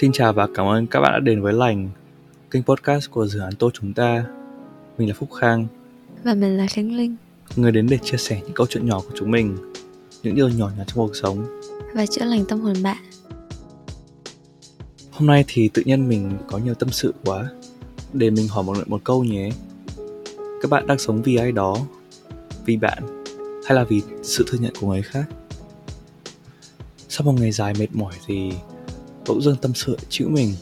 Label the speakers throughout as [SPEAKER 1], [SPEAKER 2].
[SPEAKER 1] Xin chào và cảm ơn các bạn đã đến với Lành, kênh podcast của dự án Tô Chúng Ta. Mình là Phúc Khang,
[SPEAKER 2] Và mình là Khánh Linh
[SPEAKER 1] người đến để chia sẻ những câu chuyện nhỏ của chúng mình, những điều nhỏ nhặt trong cuộc sống.
[SPEAKER 2] Và chữa lành tâm hồn bạn
[SPEAKER 1] Hôm nay thì tự nhiên mình có nhiều tâm sự quá, để mình hỏi mọi người một câu nhé. Các bạn đang sống vì ai đó, vì bạn, hay là vì sự thừa nhận của người khác? Sau một ngày dài mệt mỏi thì bỗng dưng tâm sự chữ mình.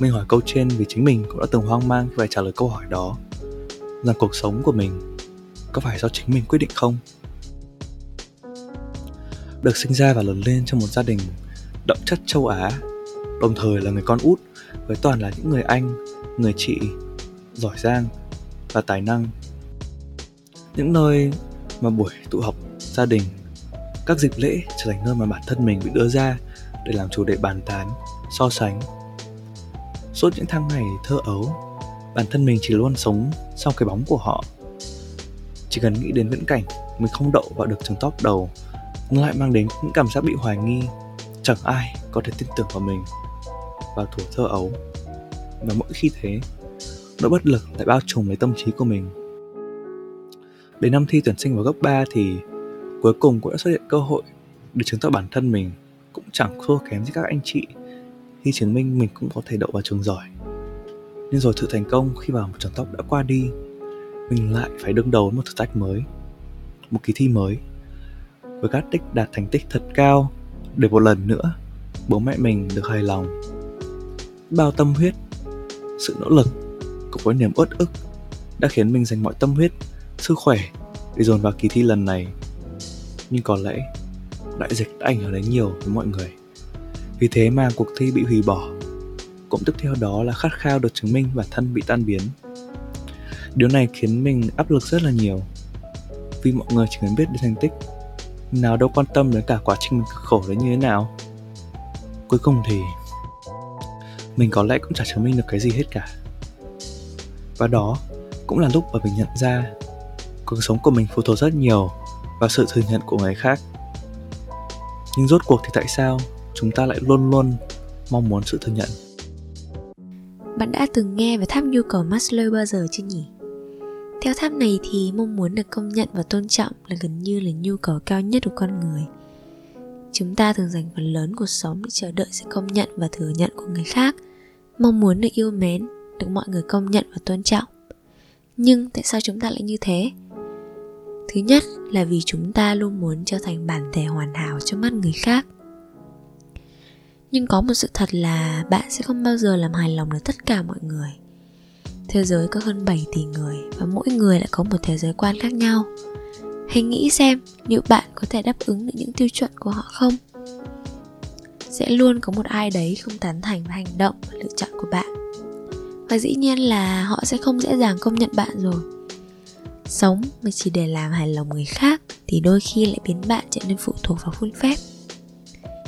[SPEAKER 1] Mình hỏi câu trên vì chính mình cũng đã từng hoang mang khi phải trả lời câu hỏi đó. Rằng cuộc sống của mình có phải do chính mình quyết định không? Được sinh ra và lớn lên trong một gia đình đậm chất châu Á, đồng thời là người con út với toàn là những người anh, người chị, giỏi giang và tài năng. Những nơi mà buổi tụ họp gia đình, các dịp lễ trở thành nơi mà bản thân mình bị đưa ra để làm chủ đề bàn tán, so sánh. Suốt những tháng ngày thơ ấu, bản thân mình chỉ luôn sống sau cái bóng của họ. Chỉ cần nghĩ đến viễn cảnh mình không đậu vào được trường top đầu, nó lại mang đến những cảm giác bị hoài nghi, chẳng ai có thể tin tưởng vào mình vào tuổi thơ ấu. Và mỗi khi thế, nỗi bất lực lại bao trùm lấy tâm trí của mình. Đến năm thi tuyển sinh vào cấp 3 thì cuối cùng cũng đã xuất hiện cơ hội để chứng tỏ bản thân mình cũng chẳng thua kém gì các anh chị khi chứng minh mình cũng có thể đậu vào trường giỏi. Nhưng rồi sự thành công khi vào một trường top đã qua đi, mình lại phải đương đầu với một thử thách mới, một kỳ thi mới. Với các tích đạt thành tích thật cao để một lần nữa bố mẹ mình được hài lòng. Bao tâm huyết, sự nỗ lực cùng với niềm uất ức đã khiến mình dành mọi tâm huyết, sức khỏe để dồn vào kỳ thi lần này. Nhưng có lẽ đại dịch đã ảnh hưởng đến nhiều với mọi người. Vì thế mà cuộc thi bị hủy bỏ. Cũng tiếp theo đó là khát khao được chứng minh bản thân bị tan biến. Điều này khiến mình áp lực rất là nhiều. Vì mọi người chỉ cần biết đến thành tích, nào đâu quan tâm đến cả quá trình mình cực khổ đến như thế nào. Cuối cùng thì mình có lẽ cũng chẳng chứng minh được cái gì hết cả. Và đó cũng là lúc mà mình nhận ra cuộc sống của mình phụ thuộc rất nhiều vào sự thừa nhận của người khác nhưng rốt cuộc thì tại sao chúng ta lại luôn luôn mong muốn sự thừa nhận
[SPEAKER 2] Bạn đã từng nghe về tháp nhu cầu Maslow bao giờ chưa nhỉ? Theo tháp này thì mong muốn được công nhận và tôn trọng là gần như là nhu cầu cao nhất của con người. Chúng ta thường dành phần lớn cuộc sống để chờ đợi sự công nhận và thừa nhận của người khác, mong muốn được yêu mến, được mọi người công nhận và tôn trọng. Nhưng tại sao chúng ta lại như thế? Thứ nhất là vì chúng ta luôn muốn trở thành bản thể hoàn hảo cho mắt người khác. Nhưng có một sự thật là bạn sẽ không bao giờ làm hài lòng được tất cả mọi người. Thế giới có hơn 7 tỷ người và mỗi người lại có một thế giới quan khác nhau. Hãy nghĩ xem liệu bạn có thể đáp ứng được những tiêu chuẩn của họ không? Sẽ luôn có một ai đấy không tán thành với hành động và lựa chọn của bạn. Và dĩ nhiên là họ sẽ không dễ dàng công nhận bạn rồi sống mà chỉ để làm hài lòng người khác thì đôi khi lại biến bạn trở nên phụ thuộc vào khuôn phép.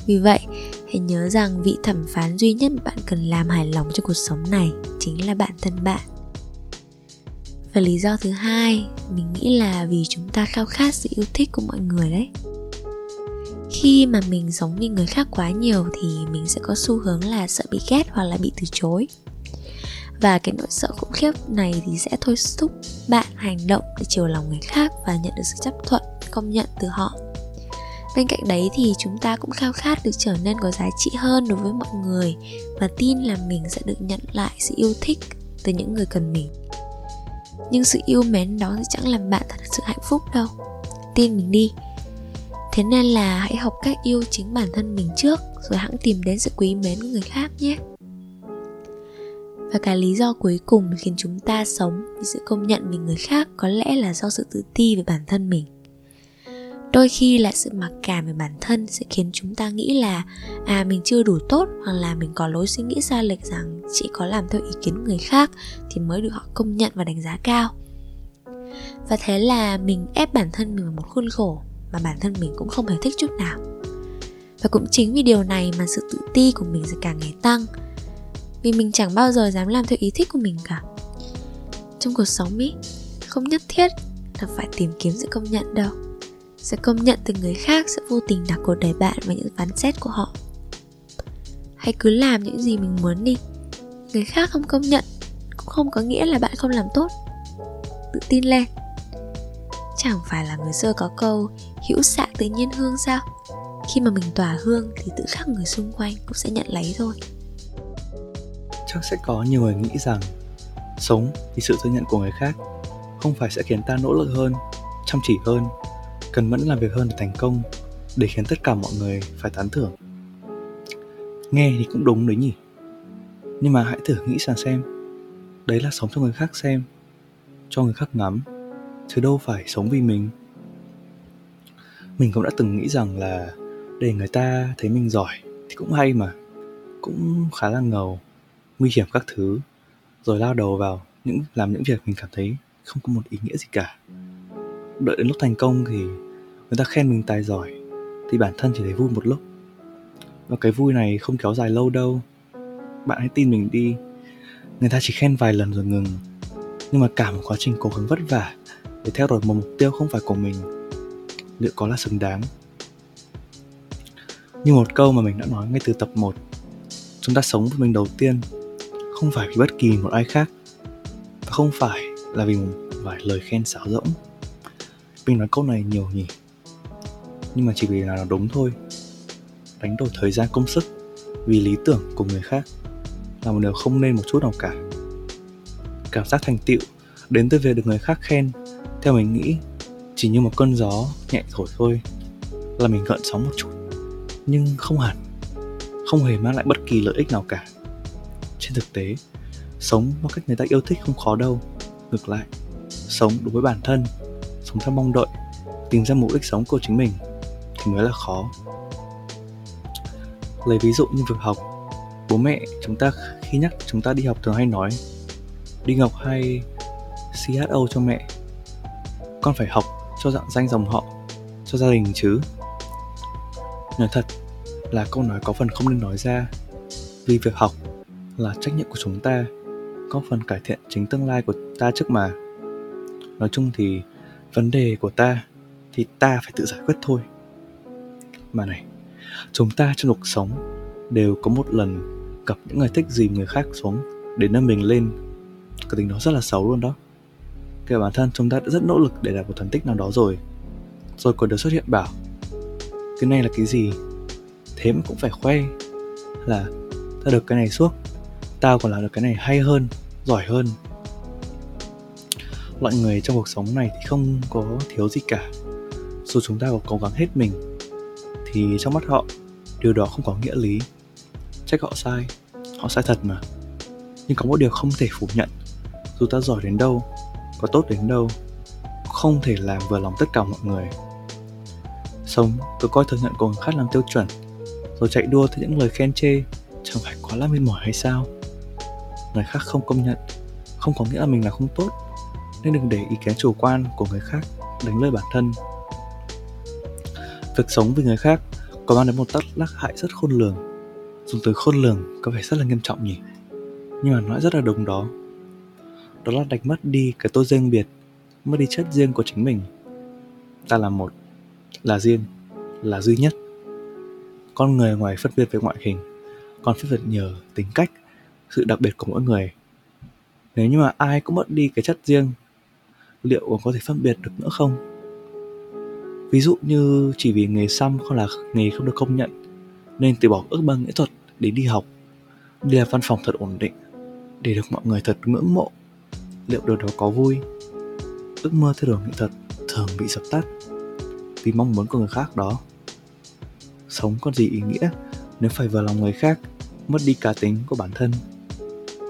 [SPEAKER 2] Vì vậy, hãy nhớ rằng vị thẩm phán duy nhất bạn cần làm hài lòng cho cuộc sống này chính là bản thân bạn. Và lý do thứ hai, mình nghĩ là vì chúng ta khao khát sự yêu thích của mọi người đấy. Khi mà mình sống vì người khác quá nhiều thì mình sẽ có xu hướng là sợ bị ghét hoặc là bị từ chối. Và cái nỗi sợ khủng khiếp này thì sẽ thôi thúc bạn hành động để chiều lòng người khác và nhận được sự chấp thuận, công nhận từ họ. Bên cạnh đấy thì chúng ta cũng khao khát được trở nên có giá trị hơn đối với mọi người và tin là mình sẽ được nhận lại sự yêu thích từ những người cần mình. Nhưng sự yêu mến đó sẽ chẳng làm bạn thật sự hạnh phúc đâu. Tin mình đi. Thế nên là hãy học cách yêu chính bản thân mình trước, rồi hãng tìm đến sự quý mến của người khác nhé và cái lý do cuối cùng khiến chúng ta sống vì sự công nhận về người khác có lẽ là do sự tự ti về bản thân mình. Đôi khi là sự mặc cảm về bản thân sẽ khiến chúng ta nghĩ là à mình chưa đủ tốt hoặc là mình có lối suy nghĩ sai lệch rằng chỉ có làm theo ý kiến người khác thì mới được họ công nhận và đánh giá cao. Và thế là mình ép bản thân mình vào một khuôn khổ mà bản thân mình cũng không hề thích chút nào. Và cũng chính vì điều này mà sự tự ti của mình sẽ càng ngày tăng vì mình chẳng bao giờ dám làm theo ý thích của mình cả. Trong cuộc sống ý, không nhất thiết là phải tìm kiếm sự công nhận đâu. Sự công nhận từ người khác sẽ vô tình đặt cuộc đời bạn vào những phán xét của họ. Hãy cứ làm những gì mình muốn đi. Người khác không công nhận cũng không có nghĩa là bạn không làm tốt. Tự tin lên. Chẳng phải là người xưa có câu, hữu xạ tự nhiên hương sao? Khi mà mình tỏa hương thì tự khắc người xung quanh cũng sẽ nhận lấy thôi
[SPEAKER 1] chắc sẽ có nhiều người nghĩ rằng sống vì sự thừa nhận của người khác không phải sẽ khiến ta nỗ lực hơn, chăm chỉ hơn, cần mẫn làm việc hơn để thành công, để khiến tất cả mọi người phải tán thưởng. Nghe thì cũng đúng đấy nhỉ? Nhưng mà hãy thử nghĩ rằng xem, đấy là sống cho người khác xem, cho người khác ngắm, chứ đâu phải sống vì mình. Mình cũng đã từng nghĩ rằng là để người ta thấy mình giỏi thì cũng hay mà, cũng khá là ngầu nguy hiểm các thứ, rồi lao đầu vào những, làm những việc mình cảm thấy không có một ý nghĩa gì cả. Đợi đến lúc thành công thì người ta khen mình tài giỏi, thì bản thân chỉ thấy vui một lúc. Và cái vui này không kéo dài lâu đâu. Bạn hãy tin mình đi. Người ta chỉ khen vài lần rồi ngừng. Nhưng mà cả một quá trình cố gắng vất vả để theo đuổi một mục tiêu không phải của mình, liệu có là xứng đáng? Như một câu mà mình đã nói ngay từ tập 1 chúng ta sống với mình đầu tiên không phải vì bất kỳ một ai khác và không phải là vì một vài lời khen xáo rỗng. Mình nói câu này nhiều nhỉ? Nhưng mà chỉ vì là nó đúng thôi. Đánh đổi thời gian công sức vì lý tưởng của người khác là một điều không nên một chút nào cả. Cảm giác thành tựu đến từ việc được người khác khen, theo mình nghĩ, chỉ như một cơn gió nhẹ thổi thôi là mình gợn sóng một chút. Nhưng không hẳn, không hề mang lại bất kỳ lợi ích nào cả trên thực tế. Sống một cách người ta yêu thích không khó đâu. Ngược lại, sống đối với bản thân, sống theo mong đợi, tìm ra mục đích sống của chính mình thì mới là khó. Lấy ví dụ như việc học. Bố mẹ chúng ta khi nhắc chúng ta đi học thường hay nói, đi học hay CHO cho mẹ? Con phải học cho dạng danh dòng họ, cho gia đình chứ. Nói thật là câu nói có phần không nên nói ra. Vì việc học là trách nhiệm của chúng ta, có phần cải thiện chính tương lai của ta trước mà. Nói chung thì vấn đề của ta thì ta phải tự giải quyết thôi. Mà này, chúng ta trong cuộc sống đều có một lần gặp những người thích dìm người khác xuống để nâng mình lên. Cái tính đó rất là xấu luôn đó. Kể bản thân chúng ta đã rất nỗ lực để đạt một thành tích nào đó rồi rồi còn được xuất hiện bảo, cái này là cái gì? Thế mà cũng phải khoe là ta được cái này suốt tao còn làm được cái này hay hơn, giỏi hơn. Loại người trong cuộc sống này thì không có thiếu gì cả. Dù chúng ta có cố gắng hết mình, thì trong mắt họ, điều đó không có nghĩa lý. Trách họ sai họ sai thật mà. Nhưng có một điều không thể phủ nhận, dù ta giỏi đến đâu, có tốt đến đâu, không thể làm vừa lòng tất cả mọi người. Sống, cứ coi thừa nhận của người khác làm tiêu chuẩn, rồi chạy đua theo những lời khen chê, chẳng phải quá là mệt mỏi hay sao? Người khác không công nhận, không có nghĩa là mình là không tốt. Nên đừng để ý kiến chủ quan của người khác đánh lời bản thân. Việc sống với người khác có mang đến một tác lắc hại rất khôn lường. Dùng từ khôn lường có vẻ rất là nghiêm trọng nhỉ? Nhưng mà nói rất là đúng đó. Đó là đánh mất đi cái tôi riêng biệt, mất đi chất riêng của chính mình. Ta là một, là riêng, là duy nhất. Con người ngoài phân biệt về ngoại hình, còn phân biệt nhờ tính cách sự đặc biệt của mỗi người. Nếu như mà ai cũng mất đi cái chất riêng, liệu còn có thể phân biệt được nữa không? Ví dụ như chỉ vì nghề xăm không là nghề không được công nhận, nên từ bỏ ước mơ nghệ thuật để đi học đi làm văn phòng thật ổn định, để được mọi người thật ngưỡng mộ, liệu điều đó có vui? Ước mơ theo đuổi nghệ thuật thường bị dập tắt vì mong muốn của người khác đó. Sống còn gì ý nghĩa nếu phải vừa lòng người khác, mất đi cá tính của bản thân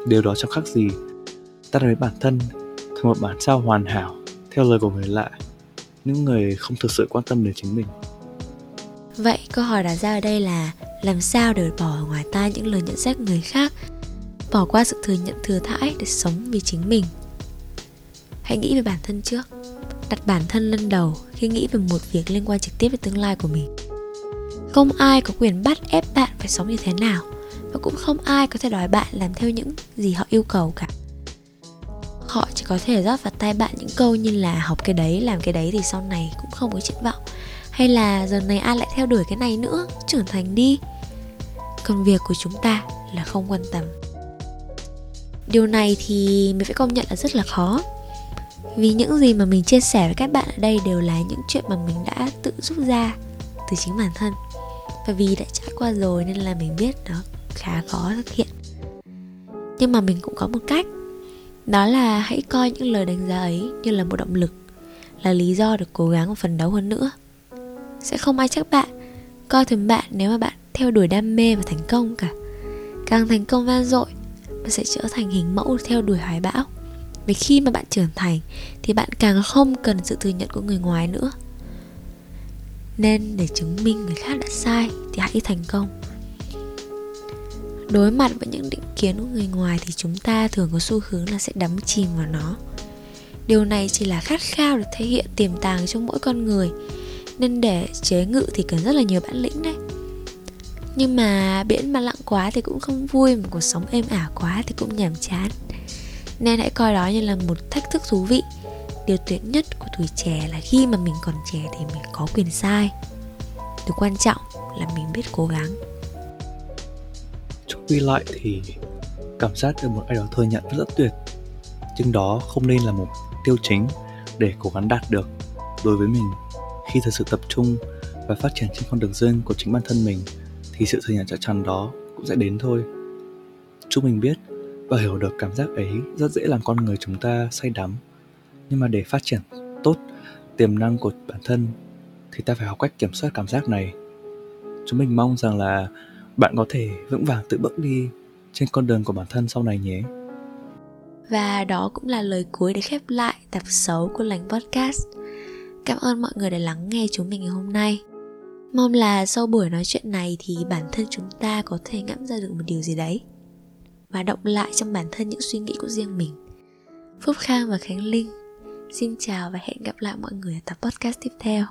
[SPEAKER 1] điều đó chẳng khác gì ta lấy bản thân thành một bản sao hoàn hảo, theo lời của người lạ, những người không thực sự quan tâm đến chính mình.
[SPEAKER 2] Vậy câu hỏi đặt ra ở đây là làm sao để bỏ ngoài tai những lời nhận xét người khác, bỏ qua sự thừa nhận thừa thãi để sống vì chính mình? Hãy nghĩ về bản thân trước, đặt bản thân lên đầu khi nghĩ về một việc liên quan trực tiếp đến tương lai của mình. Không ai có quyền bắt ép bạn phải sống như thế nào và cũng không ai có thể đòi bạn làm theo những gì họ yêu cầu cả. Họ chỉ có thể rót vào tai bạn những câu như là học cái đấy, làm cái đấy thì sau này cũng không có triển vọng. Hay là giờ này ai lại theo đuổi cái này nữa? Trưởng thành đi. Còn việc của chúng ta là không quan tâm. Điều này thì mình phải công nhận là rất là khó. Vì những gì mà mình chia sẻ với các bạn ở đây đều là những chuyện mà mình đã tự rút ra từ chính bản thân. Và vì đã trải qua rồi nên là mình biết nó khá khó thực hiện. Nhưng mà mình cũng có một cách. Đó là hãy coi những lời đánh giá ấy như là một động lực, là lý do để cố gắng và phấn đấu hơn nữa. Sẽ không ai trách bạn. Coi thường bạn nếu mà bạn theo đuổi đam mê và thành công cả. Càng thành công vang dội bạn sẽ trở thành hình mẫu theo đuổi hoài bão. Vì khi mà bạn trưởng thành, thì bạn càng không cần sự thừa nhận của người ngoài nữa. Nên để chứng minh người khác đã sai, thì hãy thành công đối mặt với những định kiến của người ngoài thì chúng ta thường có xu hướng là sẽ đắm chìm vào nó. Điều này chỉ là khát khao được thể hiện tiềm tàng trong mỗi con người, nên để chế ngự thì cần rất là nhiều bản lĩnh đấy. Nhưng mà biển mà lặng quá thì cũng không vui, mà cuộc sống êm ả quá thì cũng nhàm chán. Nên hãy coi đó như là một thách thức thú vị. Điều tuyệt nhất của tuổi trẻ là khi mà mình còn trẻ thì mình có quyền sai. Điều quan trọng là mình biết cố gắng
[SPEAKER 1] chung khi lại thì cảm giác được một ai đó thừa nhận rất tuyệt. Nhưng đó không nên là một tiêu chính để cố gắng đạt được đối với mình. Khi thực sự tập trung và phát triển trên con đường riêng của chính bản thân mình, thì sự thừa nhận chắc chắn đó cũng sẽ đến thôi. Chúng mình biết và hiểu được cảm giác ấy rất dễ làm con người chúng ta say đắm. Nhưng mà để phát triển tốt tiềm năng của bản thân, thì ta phải học cách kiểm soát cảm giác này. Chúng mình mong rằng là bạn có thể vững vàng tự bước đi trên con đường của bản thân sau này nhé.
[SPEAKER 2] Và đó cũng là lời cuối để khép lại tập 6 của lành podcast. Cảm ơn mọi người đã lắng nghe chúng mình ngày hôm nay. Mong là sau buổi nói chuyện này thì bản thân chúng ta có thể ngẫm ra được một điều gì đấy và động lại trong bản thân những suy nghĩ của riêng mình. Phúc khang và khánh linh, xin chào và hẹn gặp lại mọi người ở tập podcast tiếp theo.